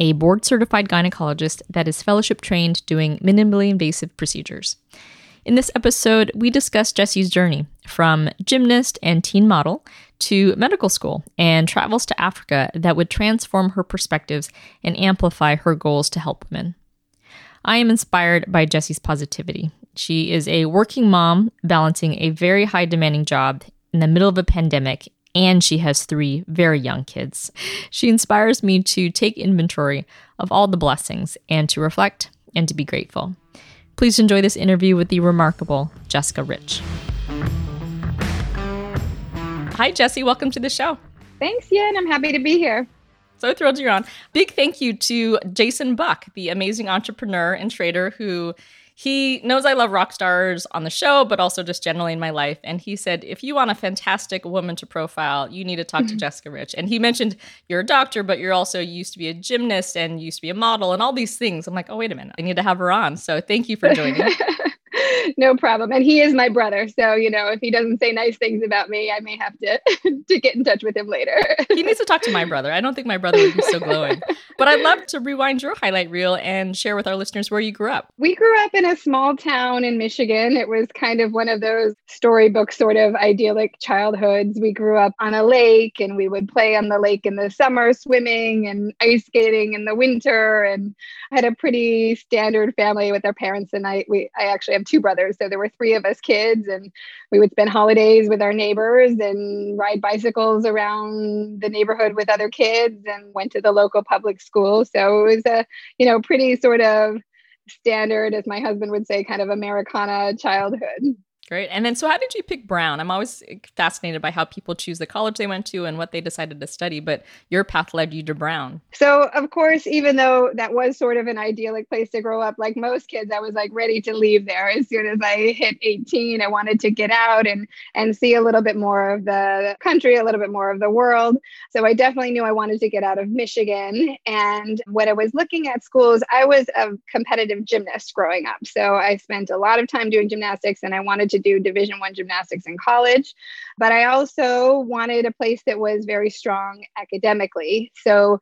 a board certified gynecologist that is fellowship trained doing minimally invasive procedures. In this episode, we discuss Jessie's journey from gymnast and teen model to medical school and travels to Africa that would transform her perspectives and amplify her goals to help women. I am inspired by Jessie's positivity. She is a working mom balancing a very high demanding job in the middle of a pandemic and she has three very young kids. She inspires me to take inventory of all the blessings and to reflect and to be grateful. Please enjoy this interview with the remarkable Jessica Ritch. Hi, Jessie. Welcome to the show. Thanks, Yin. I'm happy to be here. So thrilled you're on. Big thank you to Jason Buck, the amazing entrepreneur and trader who he knows I love rock stars on the show, but also just generally in my life. And he said, if you want a fantastic woman to profile, you need to talk to mm-hmm. Jessica Ritch. And he mentioned you're a doctor, but you're also used to be a gymnast and used to be a model and all these things. I'm like, oh, wait a minute. I need to have her on. So thank you for joining. no problem. And he is my brother. So, you know, if he doesn't say nice things about me, I may have to to get in touch with him later. he needs to talk to my brother. I don't think my brother would be so glowing. But I'd love to rewind your highlight reel and share with our listeners where you grew up. We grew up in a small town in Michigan. It was kind of one of those storybook sort of idyllic childhoods. We grew up on a lake and we would play on the lake in the summer, swimming and ice skating in the winter. And I had a pretty standard family with our parents and I we I actually have two brothers. So there were three of us kids, and we would spend holidays with our neighbors and ride bicycles around the neighborhood with other kids and went to the local public school. So it was a, you know, pretty sort of standard, as my husband would say, kind of Americana childhood. Great. And then, so how did you pick Brown? I'm always fascinated by how people choose the college they went to and what they decided to study, but your path led you to Brown. So, of course, even though that was sort of an idyllic place to grow up, like most kids, I was like ready to leave there. As soon as I hit 18, I wanted to get out and and see a little bit more of the country, a little bit more of the world. So, I definitely knew I wanted to get out of Michigan. And when I was looking at schools, I was a competitive gymnast growing up. So, I spent a lot of time doing gymnastics and I wanted to do division one gymnastics in college but i also wanted a place that was very strong academically. So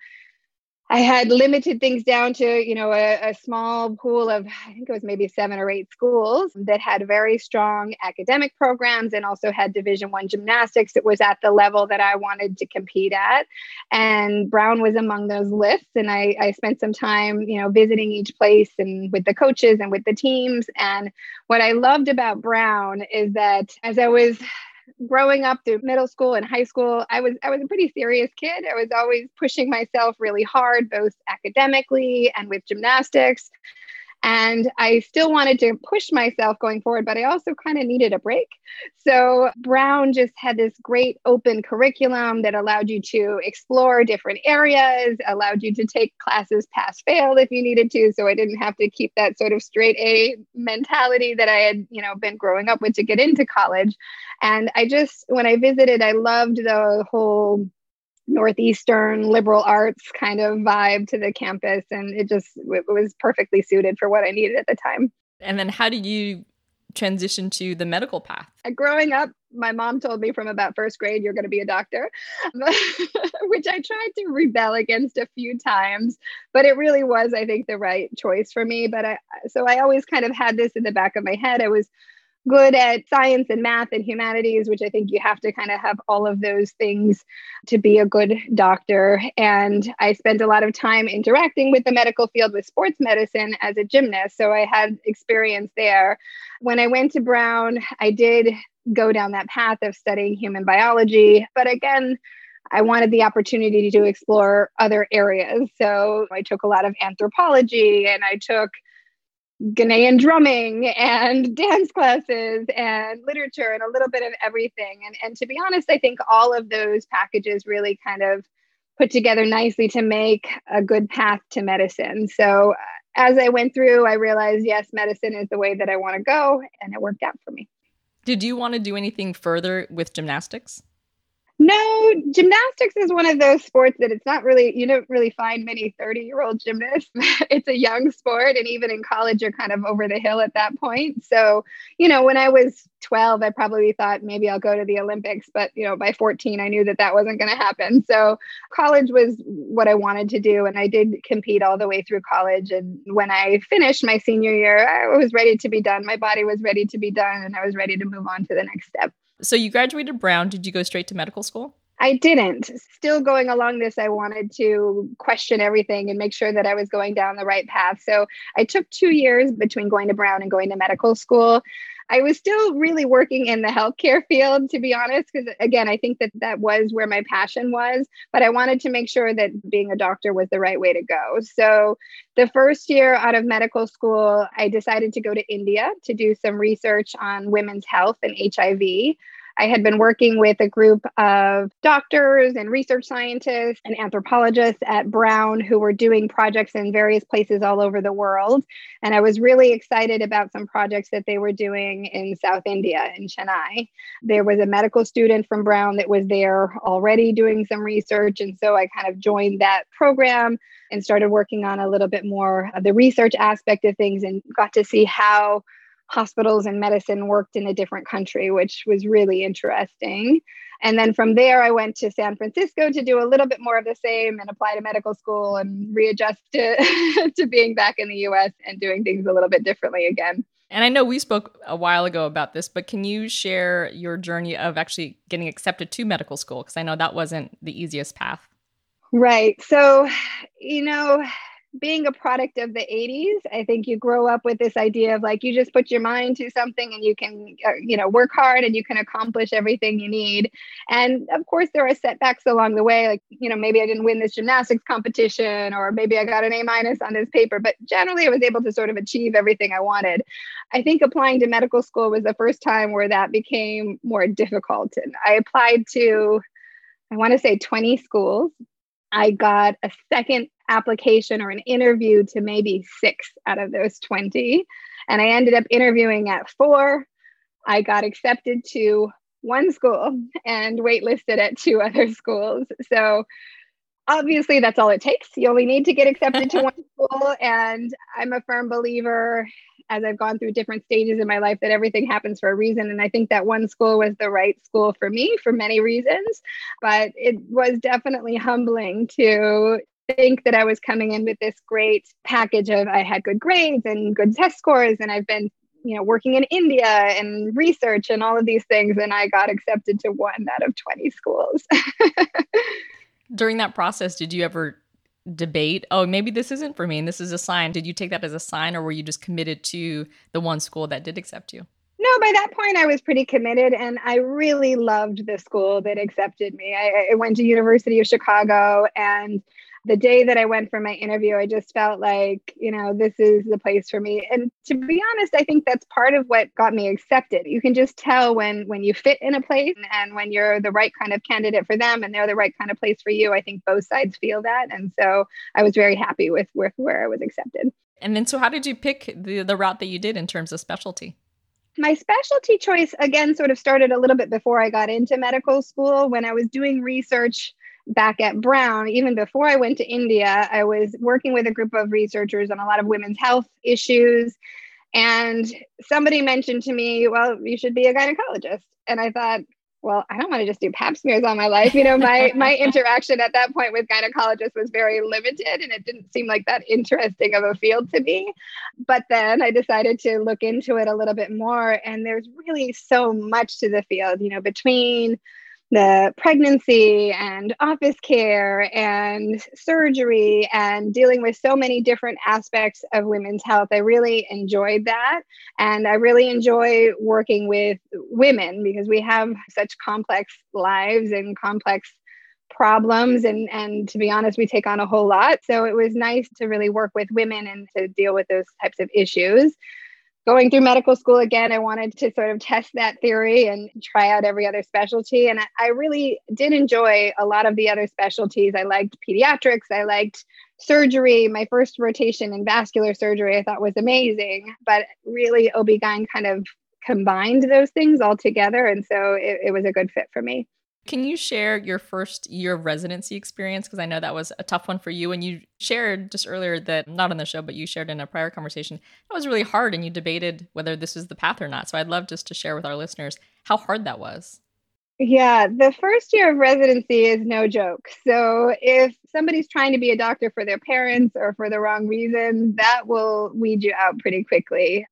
I had limited things down to, you know, a, a, small pool of, I think it was maybe seven or eight schools that had very strong academic programs and also had Division One gymnastics. It was at the level that I wanted to compete at, and Brown was among those lists. And I, I spent some time, you know, visiting each place and with the coaches and with the teams. And what I loved about Brown is that as I was growing up through middle school and high school, I was I was a pretty serious kid. I was always pushing myself really hard, both academically and with gymnastics. And I still wanted to push myself going forward, but I also kind of needed a break. So Brown just had this great open curriculum that allowed you to explore different areas, allowed you to take classes pass fail if you needed to. So I didn't have to keep that sort of straight A mentality that I had, you know, been growing up with to get into college. And I just, when I visited, I loved the whole northeastern liberal arts kind of vibe to the campus and it just it was perfectly suited for what i needed at the time. And then how did you transition to the medical path? Uh, growing up my mom told me from about first grade you're going to be a doctor which i tried to rebel against a few times but it really was i think the right choice for me. But i so i always kind of had this in the back of my head. I was good at science and math and humanities, which I think you have to kind of have all of those things to be a good doctor. And I spent a lot of time interacting with the medical field with sports medicine as a gymnast. So I had experience there. When I went to Brown, I did go down that path of studying human biology. But again, I wanted the opportunity to explore other areas. So I took a lot of anthropology and I took Ghanaian drumming and dance classes and literature and a little bit of everything. And, and to be honest, I think all of those packages really kind of put together nicely to make a good path to medicine. So uh, as I went through, I realized, yes, medicine is the way that I want to go. And it worked out for me. Did you want to do anything further with gymnastics? No, gymnastics is one of those sports that it's not really, you don't really find many 30 year old gymnasts. it's a young sport. And even in college, you're kind of over the hill at that point. So, you know, when I was 12, I probably thought maybe I'll go to the Olympics. But, you know, by 14, I knew that that wasn't going to happen. So college was what I wanted to do. And I did compete all the way through college. And when I finished my senior year, I was ready to be done. My body was ready to be done. And I was ready to move on to the next step. So you graduated Brown. Did you go straight to medical school? I didn't. Still going along this, I wanted to question everything and make sure that I was going down the right path. So I took two years between going to Brown and going to medical school. I was still really working in the healthcare field, to be honest, because again, I think that that was where my passion was. But I wanted to make sure that being a doctor was the right way to go. So the first year out of medical school, I decided to go to India to do some research on women's health and HIV. I had been working with a group of doctors and research scientists and anthropologists at Brown who were doing projects in various places all over the world. And I was really excited about some projects that they were doing in South India, in Chennai. There was a medical student from Brown that was there already doing some research. And so I kind of joined that program and started working on a little bit more of the research aspect of things and got to see how hospitals and medicine worked in a different country, which was really interesting. And then from there, I went to San Francisco to do a little bit more of the same and apply to medical school and readjust to, to being back in the US and doing things a little bit differently again. And I know we spoke a while ago about this, but can you share your journey of actually getting accepted to medical school? Because I know that wasn't the easiest path. Right. So, you know, being a product of the 80s i think you grow up with this idea of like you just put your mind to something and you can uh, you know work hard and you can accomplish everything you need. And of course there are setbacks along the way like you know maybe i didn't win this gymnastics competition or maybe i got an a minus on this paper but generally i was able to sort of achieve everything i wanted. I think applying to medical school was the first time where that became more difficult and i applied to i want to say 20 schools. I got a second application or an interview to maybe six out of those 20. And I ended up interviewing at four. I got accepted to one school and waitlisted at two other schools. So obviously, that's all it takes. You only need to get accepted to one school. And I'm a firm believer as I've gone through different stages in my life that everything happens for a reason. And I think that one school was the right school for me for many reasons. But it was definitely humbling to think that I was coming in with this great package of I had good grades and good test scores, and I've been you know working in India and research and all of these things, and I got accepted to one out of 20 schools. During that process, did you ever debate, oh, maybe this isn't for me and this is a sign? Did you take that as a sign or were you just committed to the one school that did accept you? No, by that point I was pretty committed and I really loved the school that accepted me. I, I went to University of Chicago and the day that I went for my interview, I just felt like, you know, this is the place for me. And to be honest, I think that's part of what got me accepted. You can just tell when when you fit in a place and when you're the right kind of candidate for them and they're the right kind of place for you. I think both sides feel that. And so I was very happy with, with where I was accepted. And then so how did you pick the, the route that you did in terms of specialty? my specialty choice again sort of started a little bit before I got into medical school when I was doing research back at Brown, even before I went to India, I was working with a group of researchers on a lot of women's health issues. And somebody mentioned to me, well, you should be a gynecologist. And I thought, well, I don't want to just do pap smears all my life. You know, my my interaction at that point with gynecologists was very limited and it didn't seem like that interesting of a field to me. But then I decided to look into it a little bit more and there's really so much to the field, you know, between the pregnancy and office care and surgery and dealing with so many different aspects of women's health. I really enjoyed that. And I really enjoy working with women because we have such complex lives and complex problems and and to be honest we take on a whole lot so it was nice to really work with women and to deal with those types of issues going through medical school again, I wanted to sort of test that theory and try out every other specialty. And I really did enjoy a lot of the other specialties. I liked pediatrics, I liked surgery. My first rotation in vascular surgery I thought was amazing, but really OB-GYN kind of combined those things all together. And so it, it was a good fit for me. Can you share your first year of residency experience? Because I know that was a tough one for you. And you shared just earlier that, not on the show, but you shared in a prior conversation, that was really hard and you debated whether this is the path or not. So I'd love just to share with our listeners how hard that was. Yeah, the first year of residency is no joke. So if somebody's trying to be a doctor for their parents or for the wrong reason, that will weed you out pretty quickly.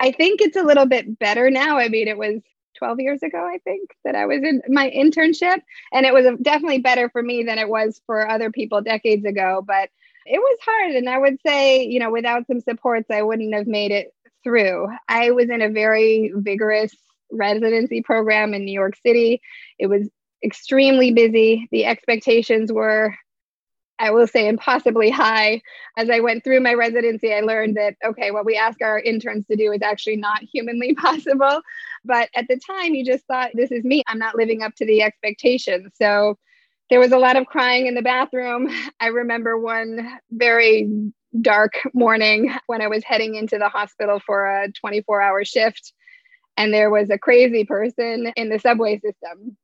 I think it's a little bit better now. I mean, it was 12 years ago, I think, that I was in my internship. And it was definitely better for me than it was for other people decades ago. But it was hard. And I would say, you know, without some supports, I wouldn't have made it through. I was in a very vigorous residency program in New York City. It was extremely busy. The expectations were I will say impossibly high. As I went through my residency, I learned that, okay, what we ask our interns to do is actually not humanly possible. But at the time, you just thought, this is me. I'm not living up to the expectations. So there was a lot of crying in the bathroom. I remember one very dark morning when I was heading into the hospital for a 24 hour shift. And there was a crazy person in the subway system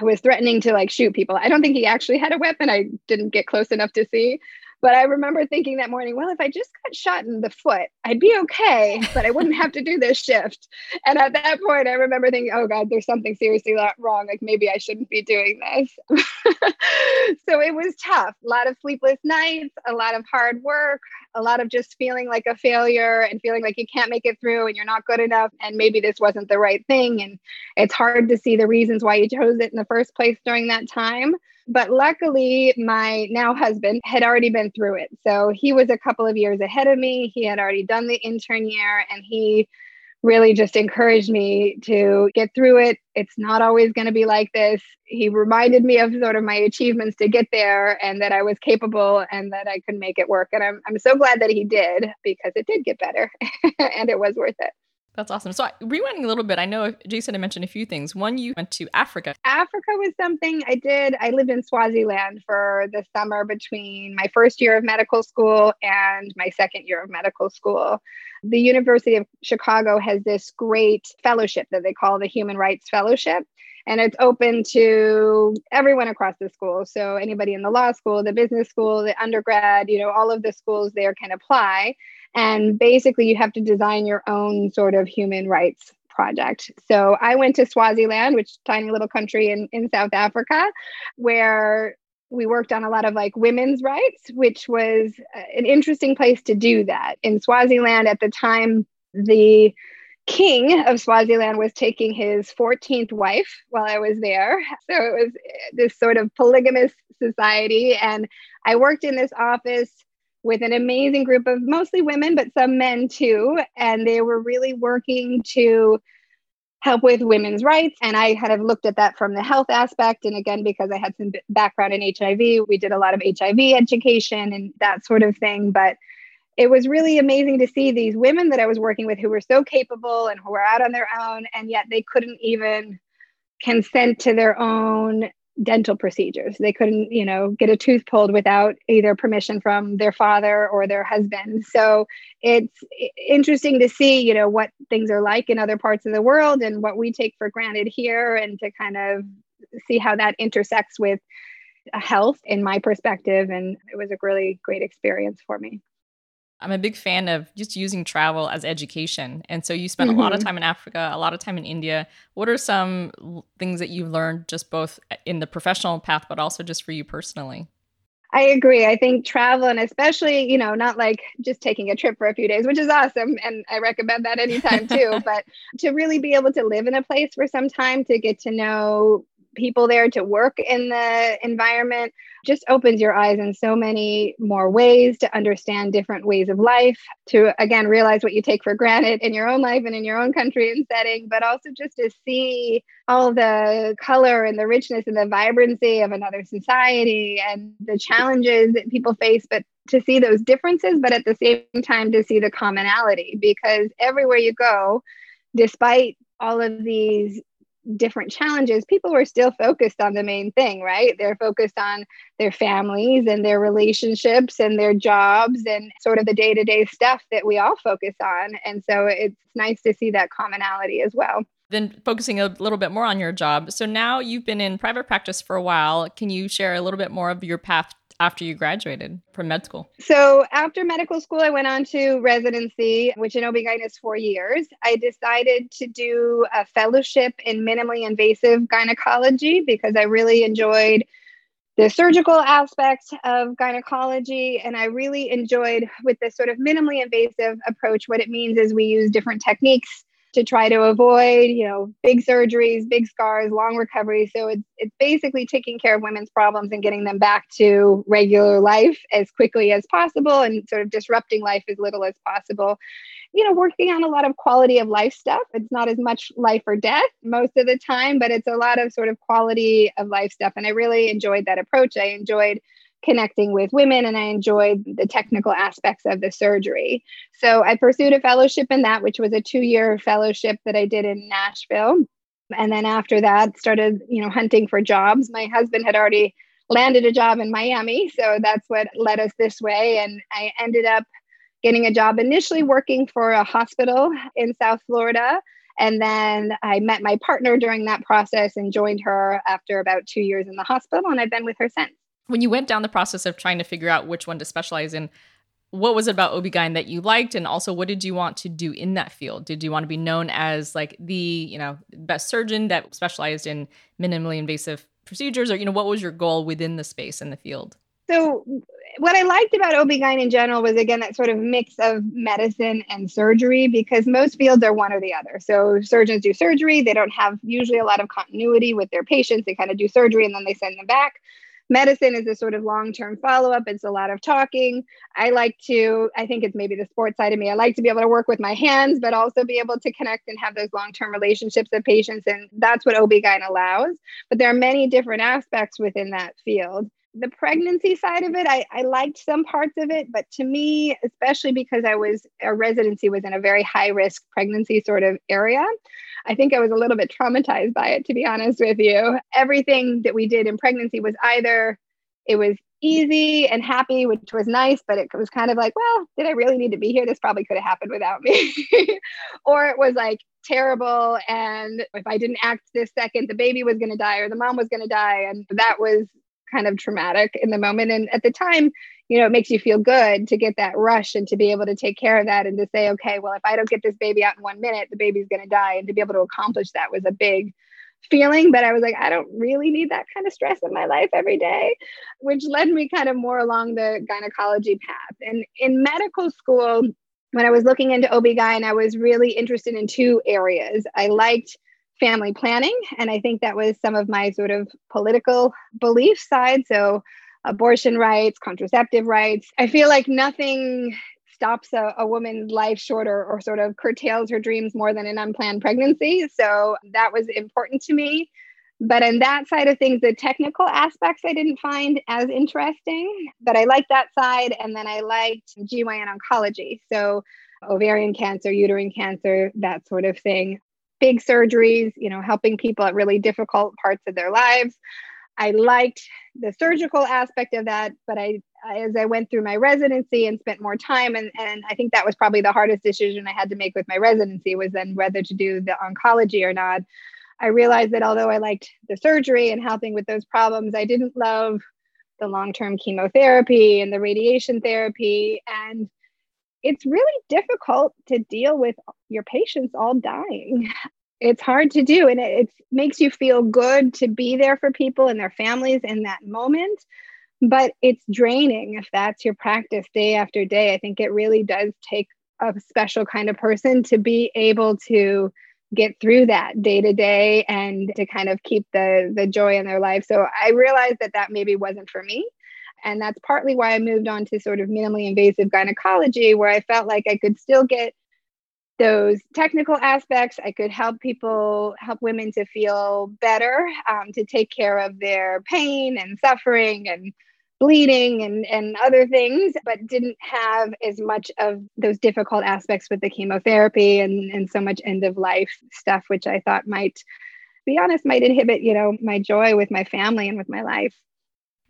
who was threatening to like shoot people. I don't think he actually had a weapon. I didn't get close enough to see. But I remember thinking that morning, well, if I just got shot in the foot, I'd be okay, but I wouldn't have to do this shift. And at that point, I remember thinking, oh God, there's something seriously wrong. Like maybe I shouldn't be doing this. so it was tough. A lot of sleepless nights, a lot of hard work, a lot of just feeling like a failure and feeling like you can't make it through and you're not good enough. And maybe this wasn't the right thing. And it's hard to see the reasons why you chose it in the first place during that time. But luckily, my now husband had already been through it. So he was a couple of years ahead of me. He had already done the intern year and he really just encouraged me to get through it. It's not always going to be like this. He reminded me of sort of my achievements to get there and that I was capable and that I could make it work. And I'm, I'm so glad that he did because it did get better and it was worth it. That's awesome. So, rewinding a little bit, I know Jason had mentioned a few things. One, you went to Africa. Africa was something I did. I lived in Swaziland for the summer between my first year of medical school and my second year of medical school. The University of Chicago has this great fellowship that they call the Human Rights Fellowship and it's open to everyone across the school so anybody in the law school the business school the undergrad you know all of the schools there can apply and basically, you have to design your own sort of human rights project. So I went to Swaziland, which tiny little country in, in South Africa, where we worked on a lot of like women's rights, which was uh, an interesting place to do that. In Swaziland at the time, the king of Swaziland was taking his 14th wife while I was there. So it was eh, this sort of polygamous society. And I worked in this office with an amazing group of mostly women, but some men too. And they were really working to help with women's rights. And I kind of looked at that from the health aspect. And again, because I had some background in HIV, we did a lot of HIV education and that sort of thing. But it was really amazing to see these women that I was working with who were so capable and who were out on their own, and yet they couldn't even consent to their own dental procedures. They couldn't, you know, get a tooth pulled without either permission from their father or their husband. So it's interesting to see, you know, what things are like in other parts of the world and what we take for granted here and to kind of see how that intersects with health in my perspective and it was a really great experience for me. I'm a big fan of just using travel as education. And so you spent mm-hmm. a lot of mm-hmm. time in Africa, a lot of time in India. What are some things that you've learned just both in the professional path, but also just for you personally? I agree. I think travel and especially, you know, not like just taking a trip for a few days, which is awesome. And I recommend that anytime too. but to really be able to live in a place for some time, to get to know people there to work in the environment just opens your eyes in so many more ways to understand different ways of life, to again realize what you take for granted in your own life and in your own country and setting, but also just to see all the color and the richness and the vibrancy of another society and the challenges that people face, but to see those differences, but at the same time to see the commonality because everywhere you go, despite all of these different challenges, people were still focused on the main thing, right? They're focused on their families and their relationships and their jobs and sort of the day to day stuff that we all focus on. And so it's nice to see that commonality as well. Then focusing a little bit more on your job. So now you've been in private practice for a while. Can you share a little bit more of your path after you graduated from med school? So, after medical school, I went on to residency, which in OB-GYN is four years. I decided to do a fellowship in minimally invasive gynecology because I really enjoyed the surgical aspect of gynecology. And I really enjoyed with this sort of minimally invasive approach, what it means is we use different techniques to try to avoid, you know, big surgeries, big scars, long recovery. So it's it's basically taking care of women's problems and getting them back to regular life as quickly as possible and sort of disrupting life as little as possible. You know, working on a lot of quality of life stuff. It's not as much life or death most of the time, but it's a lot of sort of quality of life stuff. And I really enjoyed that approach. I enjoyed connecting with women and I enjoyed the technical aspects of the surgery. So I pursued a fellowship in that, which was a two year fellowship that I did in Nashville. And then after that, started, you know, hunting for jobs. My husband had already landed a job in Miami. So that's what led us this way. And I ended up getting a job initially working for a hospital in South Florida. And then I met my partner during that process and joined her after about two years in the hospital. And I've been with her since when you went down the process of trying to figure out which one to specialize in, what was it about OB-GYN that you liked? And also what did you want to do in that field? Did you want to be known as like the, you know, best surgeon that specialized in minimally invasive procedures? Or, you know, what was your goal within the space in the field? So what I liked about OB-GYN in general was again that sort of mix of medicine and surgery because most fields are one or the other. So surgeons do surgery, they don't have usually a lot of continuity with their patients. They kind of do surgery and then they send them back medicine is a sort of long-term follow-up. It's a lot of talking. I like to i think it's maybe the sports side of me i like to be able to work with my hands but also be able to connect and have those long-term relationships with patients and that's what ob-gyn allows. But there are many different aspects within that field the pregnancy side of it I, I liked some parts of it but to me especially because i was a residency was in a very high risk pregnancy sort of area I think I was a little bit traumatized by it, to be honest with you. Everything that we did in pregnancy was either it was easy and happy, which was nice, but it was kind of like, well, did I really need to be here? This probably could have happened without me. or it was like terrible. And if I didn't act this second, the baby was going to die or the mom was going to die. And that was kind of traumatic in the moment. And at the time, you know, it makes you feel good to get that rush and to be able to take care of that and to say, okay, well, if I don't get this baby out in one minute, the baby's going to die. And to be able to accomplish that was a big feeling. But I was like, I don't really need that kind of stress in my life every day, which led me kind of more along the gynecology path. And in medical school, when I was looking into OB-GYN, I was really interested in two areas. I liked family planning, and I think that was some of my sort of political belief side. So abortion rights, contraceptive rights. I feel like nothing stops a, a woman's life shorter or sort of curtails her dreams more than an unplanned pregnancy. So that was important to me. But on that side of things, the technical aspects I didn't find as interesting, but I liked that side. And then I liked GYN oncology. So ovarian cancer, uterine cancer, that sort of thing. Big surgeries, you know, helping people at really difficult parts of their lives. I liked the surgical aspect of that, but I, as I went through my residency and spent more time, and, and I think that was probably the hardest decision I had to make with my residency was then whether to do the oncology or not. I realized that although I liked the surgery and helping with those problems, I didn't love the long term chemotherapy and the radiation therapy. And it's really difficult to deal with your patients all dying. It's hard to do, and it, it makes you feel good to be there for people and their families in that moment. But it's draining if that's your practice day after day. I think it really does take a special kind of person to be able to get through that day to day and to kind of keep the the joy in their life. So I realized that that maybe wasn't for me. And that's partly why I moved on to sort of minimally invasive gynecology, where I felt like I could still get those technical aspects. I could help people, help women to feel better, um, to take care of their pain and suffering and bleeding and, and other things, but didn't have as much of those difficult aspects with the chemotherapy and, and so much end of life stuff, which I thought might, be honest, might inhibit, you know, my joy with my family and with my life.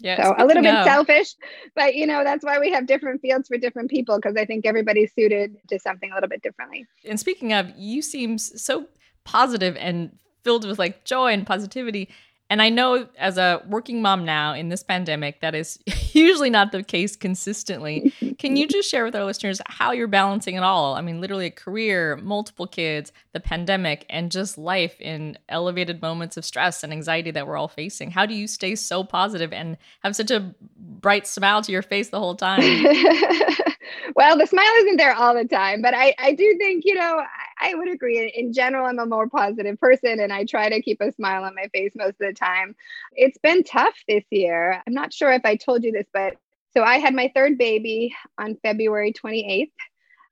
Yeah, so a little bit selfish, but you know, that's why we have different fields for different people because I think everybody's suited to something a little bit differently. And speaking of, you seem so positive and filled with like joy and positivity. And I know as a working mom now in this pandemic, that is usually not the case consistently. Can you just share with our listeners how you're balancing it all? I mean, literally a career, multiple kids, the pandemic, and just life in elevated moments of stress and anxiety that we're all facing. How do you stay so positive and have such a bright smile to your face the whole time? well, the smile isn't there all the time, but I, I do think, you know, I would agree. In general, I'm a more positive person and I try to keep a smile on my face most of the time. It's been tough this year. I'm not sure if I told you this, but so I had my third baby on February 28th.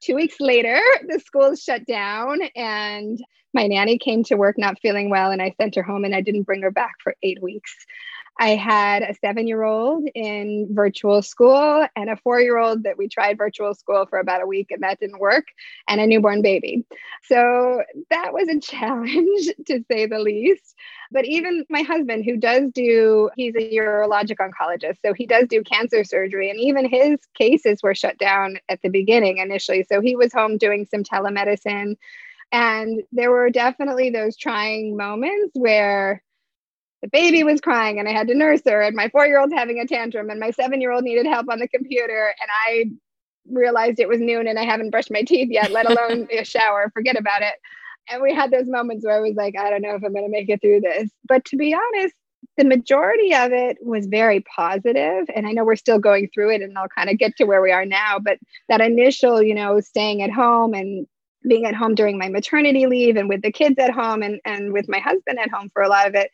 Two weeks later, the schools shut down and my nanny came to work not feeling well and I sent her home and I didn't bring her back for eight weeks. I had a seven year old in virtual school and a four year old that we tried virtual school for about a week and that didn't work, and a newborn baby. So that was a challenge to say the least. But even my husband, who does do, he's a urologic oncologist, so he does do cancer surgery, and even his cases were shut down at the beginning initially. So he was home doing some telemedicine. And there were definitely those trying moments where the baby was crying and I had to nurse her, and my four year old having a tantrum, and my seven year old needed help on the computer. And I realized it was noon and I haven't brushed my teeth yet, let alone a shower. Forget about it. And we had those moments where I was like, I don't know if I'm going to make it through this. But to be honest, the majority of it was very positive and i know we're still going through it and i'll kind of get to where we are now but that initial you know staying at home and being at home during my maternity leave and with the kids at home and, and with my husband at home for a lot of it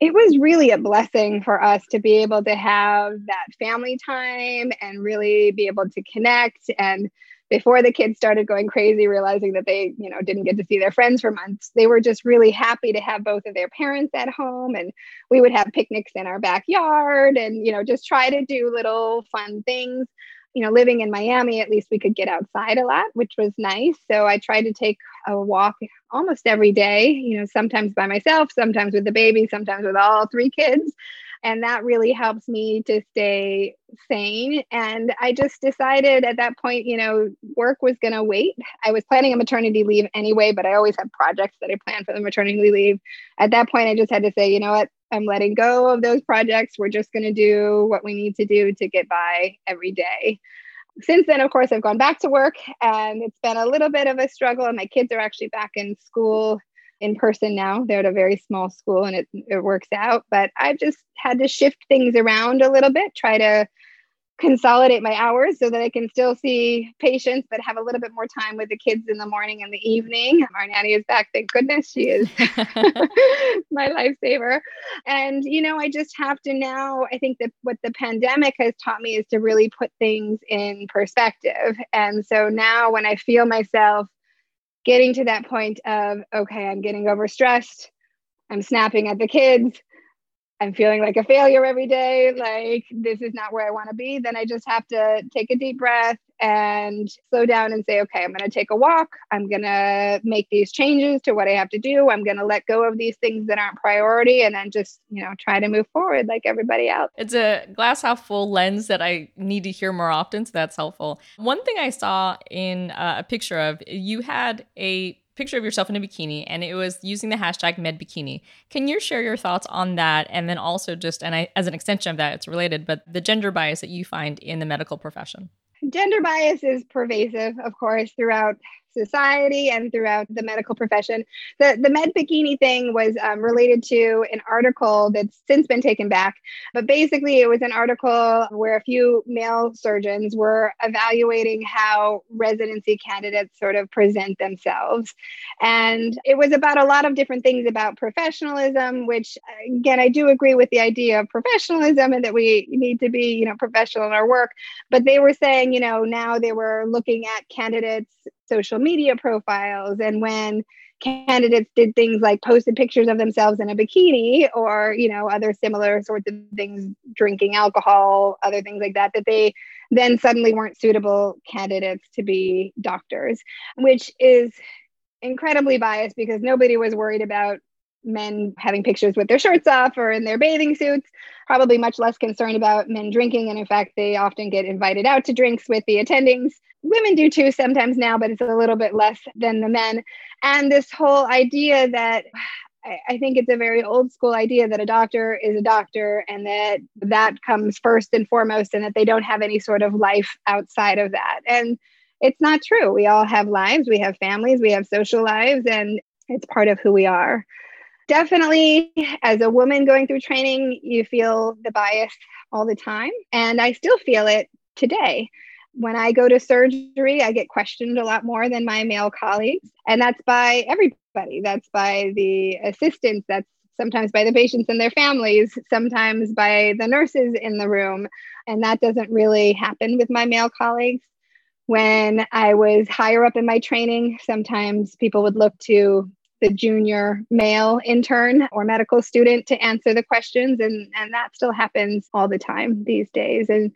it was really a blessing for us to be able to have that family time and really be able to connect. And before the kids started going crazy realizing that they you know didn't get to see their friends for months they were just really happy to have both of their parents at home. And we would have picnics in our backyard and you know just try to do little fun things. You know, living in Miami, at least we could get outside a lot, which was nice. So I tried to take a walk almost every day, you know, sometimes by myself, sometimes with the baby, sometimes with all three kids. And that really helps me to stay sane. And I just decided at that point, you know, work was going to wait. I was planning a maternity leave anyway, but I always have projects that I plan for the maternity leave. At that point, I just had to say, you know what, I'm letting go of those projects. We're just going to do what we need to do to get by every day. Since then, of course, I've gone back to work and it's been a little bit of a struggle. And my kids are actually back in school in person now. They're at a very small school and it, it works out. But I've just had to shift things around a little bit, try to consolidate my hours so that I can still see patients, but have a little bit more time with the kids in the morning and the evening. Our nanny is back. Thank goodness she is my lifesaver. And, you know, I just have to now, I think that what the pandemic has taught me is to really put things in perspective. And so now when I feel myself getting to that point of, okay, I'm getting overstressed, I'm snapping at the kids, I'm feeling like a failure every day, like this is not where I want to be, then I just have to take a deep breath and slow down and say, okay, I'm going to take a walk. I'm going to make these changes to what I have to do. I'm going to let go of these things that aren't priority and then just, you know, try to move forward like everybody else. It's a glass half full lens that I need to hear more often. So that's helpful. One thing I saw in uh, a picture of you had a picture of yourself in a bikini and it was using the hashtag medbikini. Can you share your thoughts on that? And then also just, and I, as an extension of that, it's related, but the gender bias that you find in the medical profession? gender bias is pervasive, of course, throughout society and throughout the medical profession. The, the med bikini thing was um, related to an article that's since been taken back. But basically, it was an article where a few male surgeons were evaluating how residency candidates sort of present themselves. And it was about a lot of different things about professionalism, which, again, I do agree with the idea of professionalism and that we need to be, you know, professional in our work. But they were saying, you know, now they were looking at candidates social media profiles and when candidates did things like posted pictures of themselves in a bikini or you know other similar sorts of things drinking alcohol other things like that that they then suddenly weren't suitable candidates to be doctors which is incredibly biased because nobody was worried about men having pictures with their shirts off or in their bathing suits, probably much less concerned about men drinking. And in fact, they often get invited out to drinks with the attendings. Women do too sometimes now, but it's a little bit less than the men. And this whole idea that I think it's a very old school idea that a doctor is a doctor and that that comes first and foremost and that they don't have any sort of life outside of that. And it's not true. We all have lives, we have families, we have social lives, and it's part of who we are definitely as a woman going through training you feel the bias all the time and i still feel it today when i go to surgery i get questioned a lot more than my male colleagues. And that's by everybody. That's by the assistants. That's sometimes by the patients and their families. Sometimes by the nurses in the room. And that doesn't really happen with my male colleagues. When I was higher up in my training, sometimes people would look to the junior male intern or medical student to answer the questions and and that still happens all the time these days. And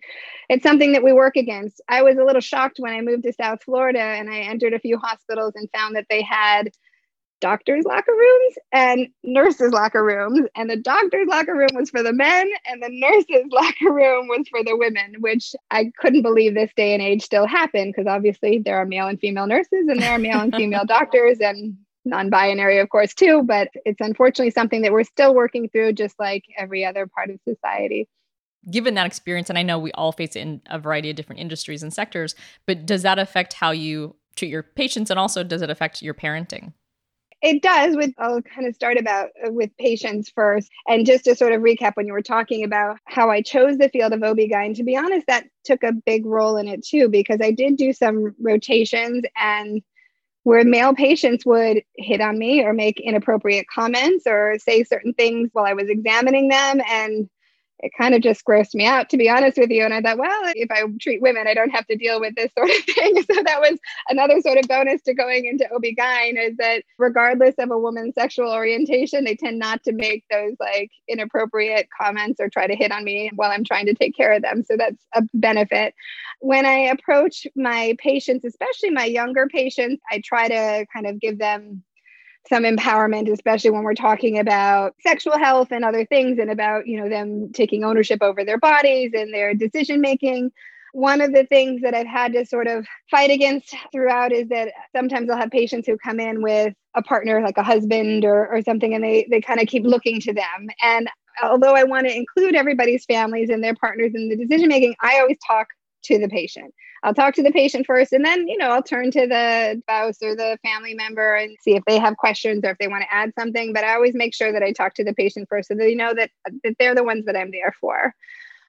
it's something that we work against. I was a little shocked when i moved to south florida and i entered a few hospitals and found that they had doctors locker rooms and nurses locker rooms and the doctor's locker room was for the men and the nurses locker room was for the women which i couldn't believe this day and age still happened because obviously there are male and female nurses and there are male and female doctors and non-binary of course too but it's unfortunately something that we're still working through just like every other part of society. Given that experience and i know we all face it in a variety of different industries and sectors but does that affect how you treat your patients and also does it affect your parenting? It does with i'll kind of start about uh, with patients first. And just to sort of recap when you were talking about how i chose the field of ob-gyn to be honest that took a big role in it too because i did do some rotations and where male patients would hit on me or make inappropriate comments or say certain things while I was examining them. And it kind of just grossed me out, to be honest with you. And I thought, well, if I treat women, I don't have to deal with this sort of thing. So that was another sort of bonus to going into OB-GYN is that regardless of a woman's sexual orientation, they tend not to make those like inappropriate comments or try to hit on me while I'm trying to take care of them. So that's a benefit. When I approach my patients, especially my younger patients, I try to kind of give them some empowerment especially when we're talking about sexual health and other things and about you know them taking ownership over their bodies and their decision making one of the things that I've had to sort of fight against throughout is that sometimes I'll have patients who come in with a partner, like a husband or, or something, and they, they kind of keep looking to them. And although I want to include everybody's families and their partners in the decision making, I always talk to the patient. I'll talk to the patient first and then, you know, I'll turn to the spouse or the family member and see if they have questions or if they want to add something. But I always make sure that I talk to the patient first so they know that, that they're the ones that I'm there for.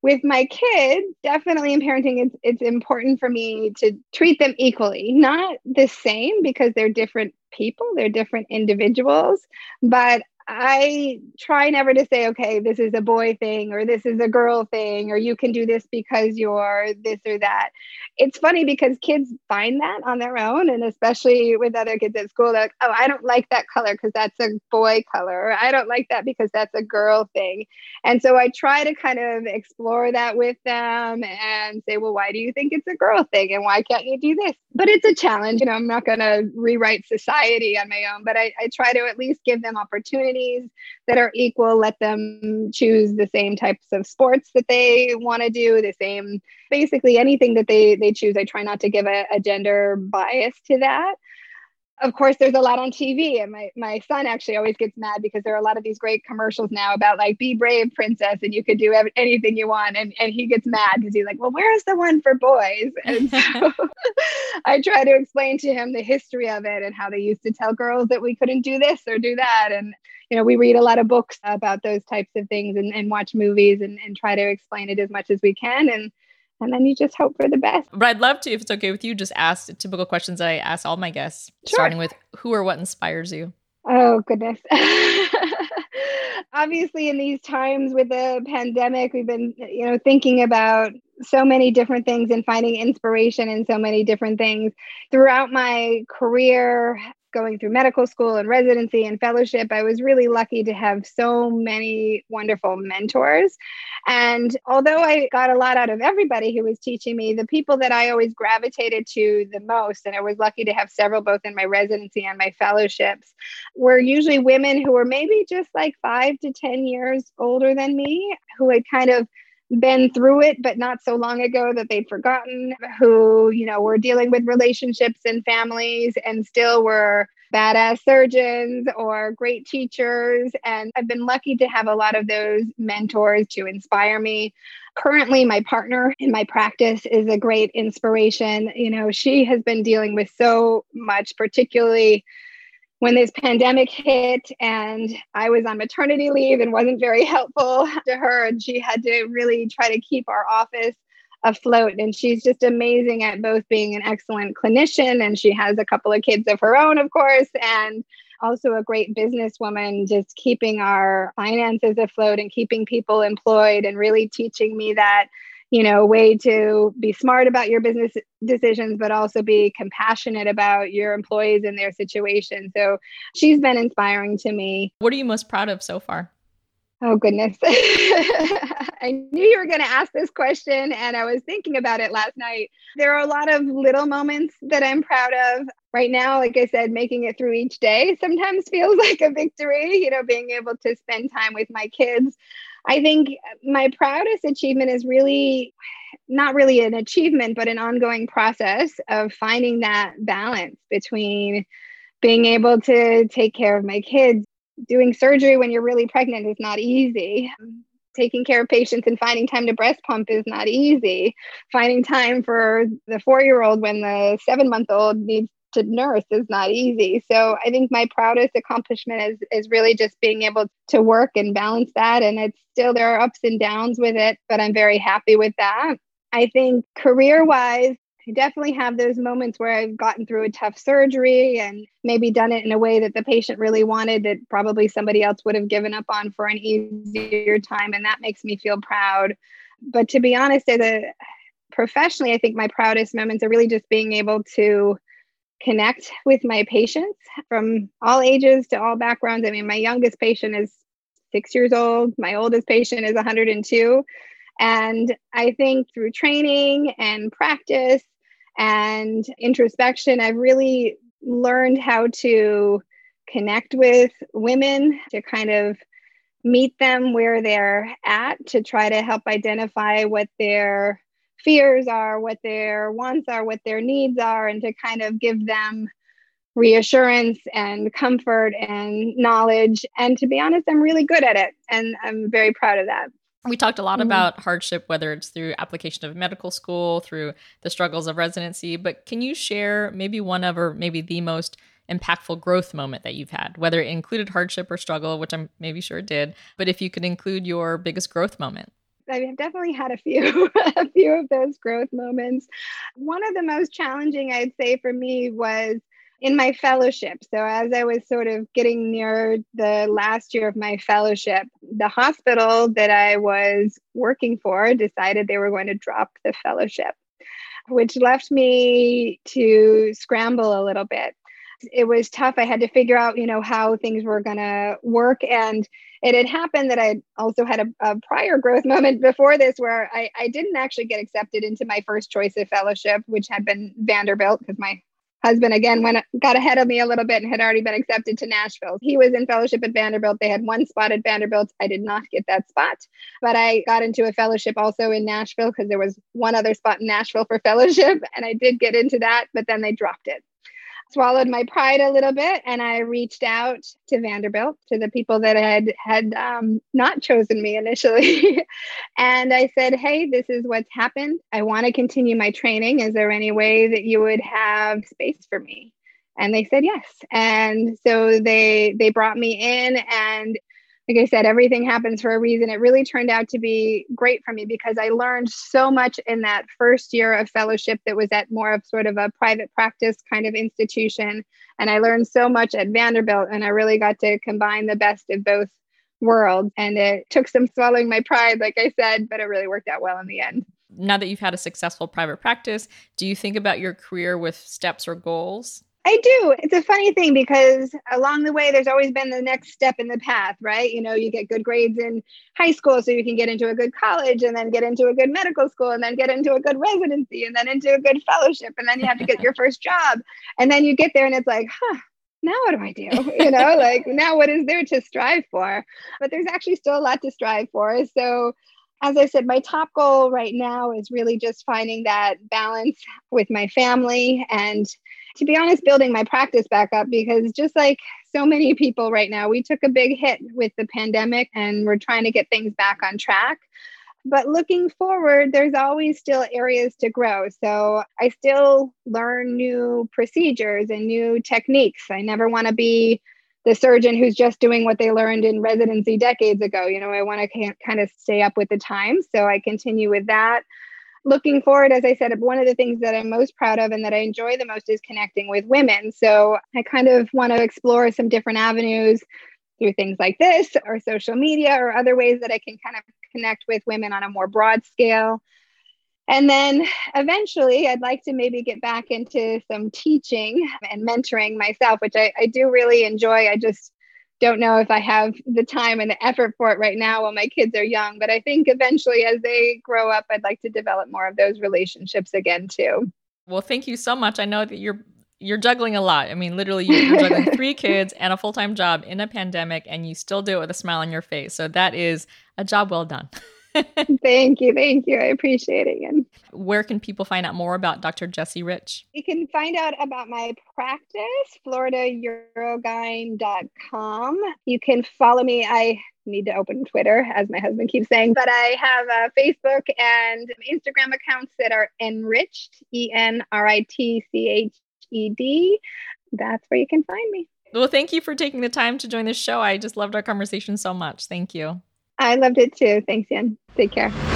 With my kids, definitely in parenting, it's, it's important for me to treat them equally, not the same because they're different people, they're different individuals, but I try never to say, okay, this is a boy thing or this is a girl thing or you can do this because you're this or that. It's funny because kids find that on their own. And especially with other kids at school, they're like, oh, I don't like that color because that's a boy color. Or, I don't like that because that's a girl thing. And so I try to kind of explore that with them and say, well, why do you think it's a girl thing? And why can't you do this? But it's a challenge. You know, I'm not going to rewrite society on my own, but I, I try to at least give them opportunity opportunities that are equal. Let them choose the same types of sports that they want to do, the same, basically anything that they, they choose. I try not to give a, a gender bias to that of course there's a lot on tv and my, my son actually always gets mad because there are a lot of these great commercials now about like be brave princess and you could do anything you want and, and he gets mad because he's like well where's the one for boys? And so i try to explain to him the history of it and how they used to tell girls that we couldn't do this or do that and you know we read a lot of books about those types of things and, and watch movies and, and try to explain it as much as we can and and then you just hope for the best. But I'd love to, if it's okay with you, just ask typical questions that I ask all my guests, sure. starting with who or what inspires you? Oh, goodness. Obviously, in these times with the pandemic, we've been, you know, thinking about so many different things and finding inspiration in so many different things. Throughout my career, going through medical school and residency and fellowship, I was really lucky to have so many wonderful mentors. And although I got a lot out of everybody who was teaching me, the people that I always gravitated to the most, and I was lucky to have several both in my residency and my fellowships, were usually women who were maybe just like five to 10 years older than me, who had kind of been through it, but not so long ago that they'd forgotten, who, you know, were dealing with relationships and families and still were badass surgeons or great teachers. And I've been lucky to have a lot of those mentors to inspire me. Currently, my partner in my practice is a great inspiration. You know, she has been dealing with so much, particularly when this pandemic hit and I was on maternity leave and wasn't very helpful to her. And she had to really try to keep our office afloat. And she's just amazing at both being an excellent clinician and she has a couple of kids of her own, of course, and also a great businesswoman, just keeping our finances afloat and keeping people employed and really teaching me that you know way to be smart about your business decisions but also be compassionate about your employees and their situation. So she's been inspiring to me. What are you most proud of so far? Oh goodness. I knew you were going to ask this question and i was thinking about it last night. There are a lot of little moments that i'm proud of. Right now like i said making it through each day sometimes feels like a victory you know being able to spend time with my kids I think my proudest achievement is really not really an achievement, but an ongoing process of finding that balance between being able to take care of my kids. Doing surgery when you're really pregnant is not easy. Taking care of patients and finding time to breast pump is not easy. Finding time for the four year old when the seven month old needs to nurse is not easy. So I think my proudest accomplishment is is really just being able to work and balance that. And it's still there are ups and downs with it, but I'm very happy with that. I think career wise, I definitely have those moments where I've gotten through a tough surgery and maybe done it in a way that the patient really wanted that probably somebody else would have given up on for an easier time. And that makes me feel proud. But to be honest, as a professionally, I think my proudest moments are really just being able to connect with my patients from all ages to all backgrounds. I mean, my youngest patient is six years old, my oldest patient is 102. And I think through training and practice and introspection, I've really learned how to connect with women to kind of meet them where they're at to try to help identify what their fears are, what their wants are, what their needs are, and to kind of give them reassurance and comfort and knowledge. And to be honest, I'm really good at it. And I'm very proud of that. We talked a lot mm-hmm. about hardship, whether it's through application of medical school, through the struggles of residency. But can you share maybe one of, or maybe the most impactful growth moment that you've had, whether it included hardship or struggle, which I'm maybe sure it did, but if you could include your biggest growth moment? I've definitely had a few, a few of those growth moments. One of the most challenging, I'd say, for me was in my fellowship. So, as I was sort of getting near the last year of my fellowship, the hospital that I was working for decided they were going to drop the fellowship, which left me to scramble a little bit. It was tough. I had to figure out, you know, how things were going to work. And it had happened that I also had a, a, prior growth moment before this where I, I didn't actually get accepted into my first choice of fellowship, which had been Vanderbilt because my husband again went got ahead of me a little bit and had already been accepted to Nashville. He was in fellowship at Vanderbilt. They had one spot at Vanderbilt. I did not get that spot, but I got into a fellowship also in Nashville because there was one other spot in Nashville for fellowship and I did get into that, but then they dropped it. Swallowed my pride a little bit and I reached out to Vanderbilt, to the people that had had um, not chosen me initially. and I said, Hey, this is what's happened. I want to continue my training. Is there any way that you would have space for me? And they said yes. And so they they brought me in and like I said, everything happens for a reason. It really turned out to be great for me because I learned so much in that first year of fellowship that was at more of sort of a private practice kind of institution. And I learned so much at Vanderbilt, and I really got to combine the best of both worlds. And it took some swallowing my pride, like I said, but it really worked out well in the end. Now that you've had a successful private practice, do you think about your career with steps or goals? I do. It's a funny thing because along the way, there's always been the next step in the path, right? You know, you get good grades in high school so you can get into a good college and then get into a good medical school and then get into a good residency and then into a good fellowship. And then you have to get your first job. And then you get there and it's like, huh, now what do I do? You know, like now what is there to strive for? But there's actually still a lot to strive for. So, as I said, my top goal right now is really just finding that balance with my family and to be honest, building my practice back up because just like so many people right now, we took a big hit with the pandemic and we're trying to get things back on track. But looking forward, there's always still areas to grow. So I still learn new procedures and new techniques. I never want to be the surgeon who's just doing what they learned in residency decades ago. You know, I want to kind of stay up with the times. So I continue with that looking forward, as I said, one of the things that I'm most proud of and that I enjoy the most is connecting with women. So I kind of want to explore some different avenues through things like this or social media or other ways that I can kind of connect with women on a more broad scale. And then eventually, I'd like to maybe get back into some teaching and mentoring myself, which I, I do really enjoy. I just don't know if I have the time and the effort for it right now while my kids are young, but I think eventually as they grow up, I'd like to develop more of those relationships again too. Well, thank you so much. I know that you're you're juggling a lot. I mean, literally, you're juggling three kids and a full time job in a pandemic, and you still do it with a smile on your face. So that is a job well done. thank you. Thank you. I appreciate it. Again. Where can people find out more about Dr. Jessie Ritch? You can find out about my practice, floridaurogyn.com. You can follow me. I need to open Twitter, as my husband keeps saying, but I have a Facebook and Instagram accounts that are enritched, E N R I T C H E D. That's where you can find me. Well, thank you for taking the time to join the show. I just loved our conversation so much. Thank you. I loved it too. Thanks, Jen. Take care.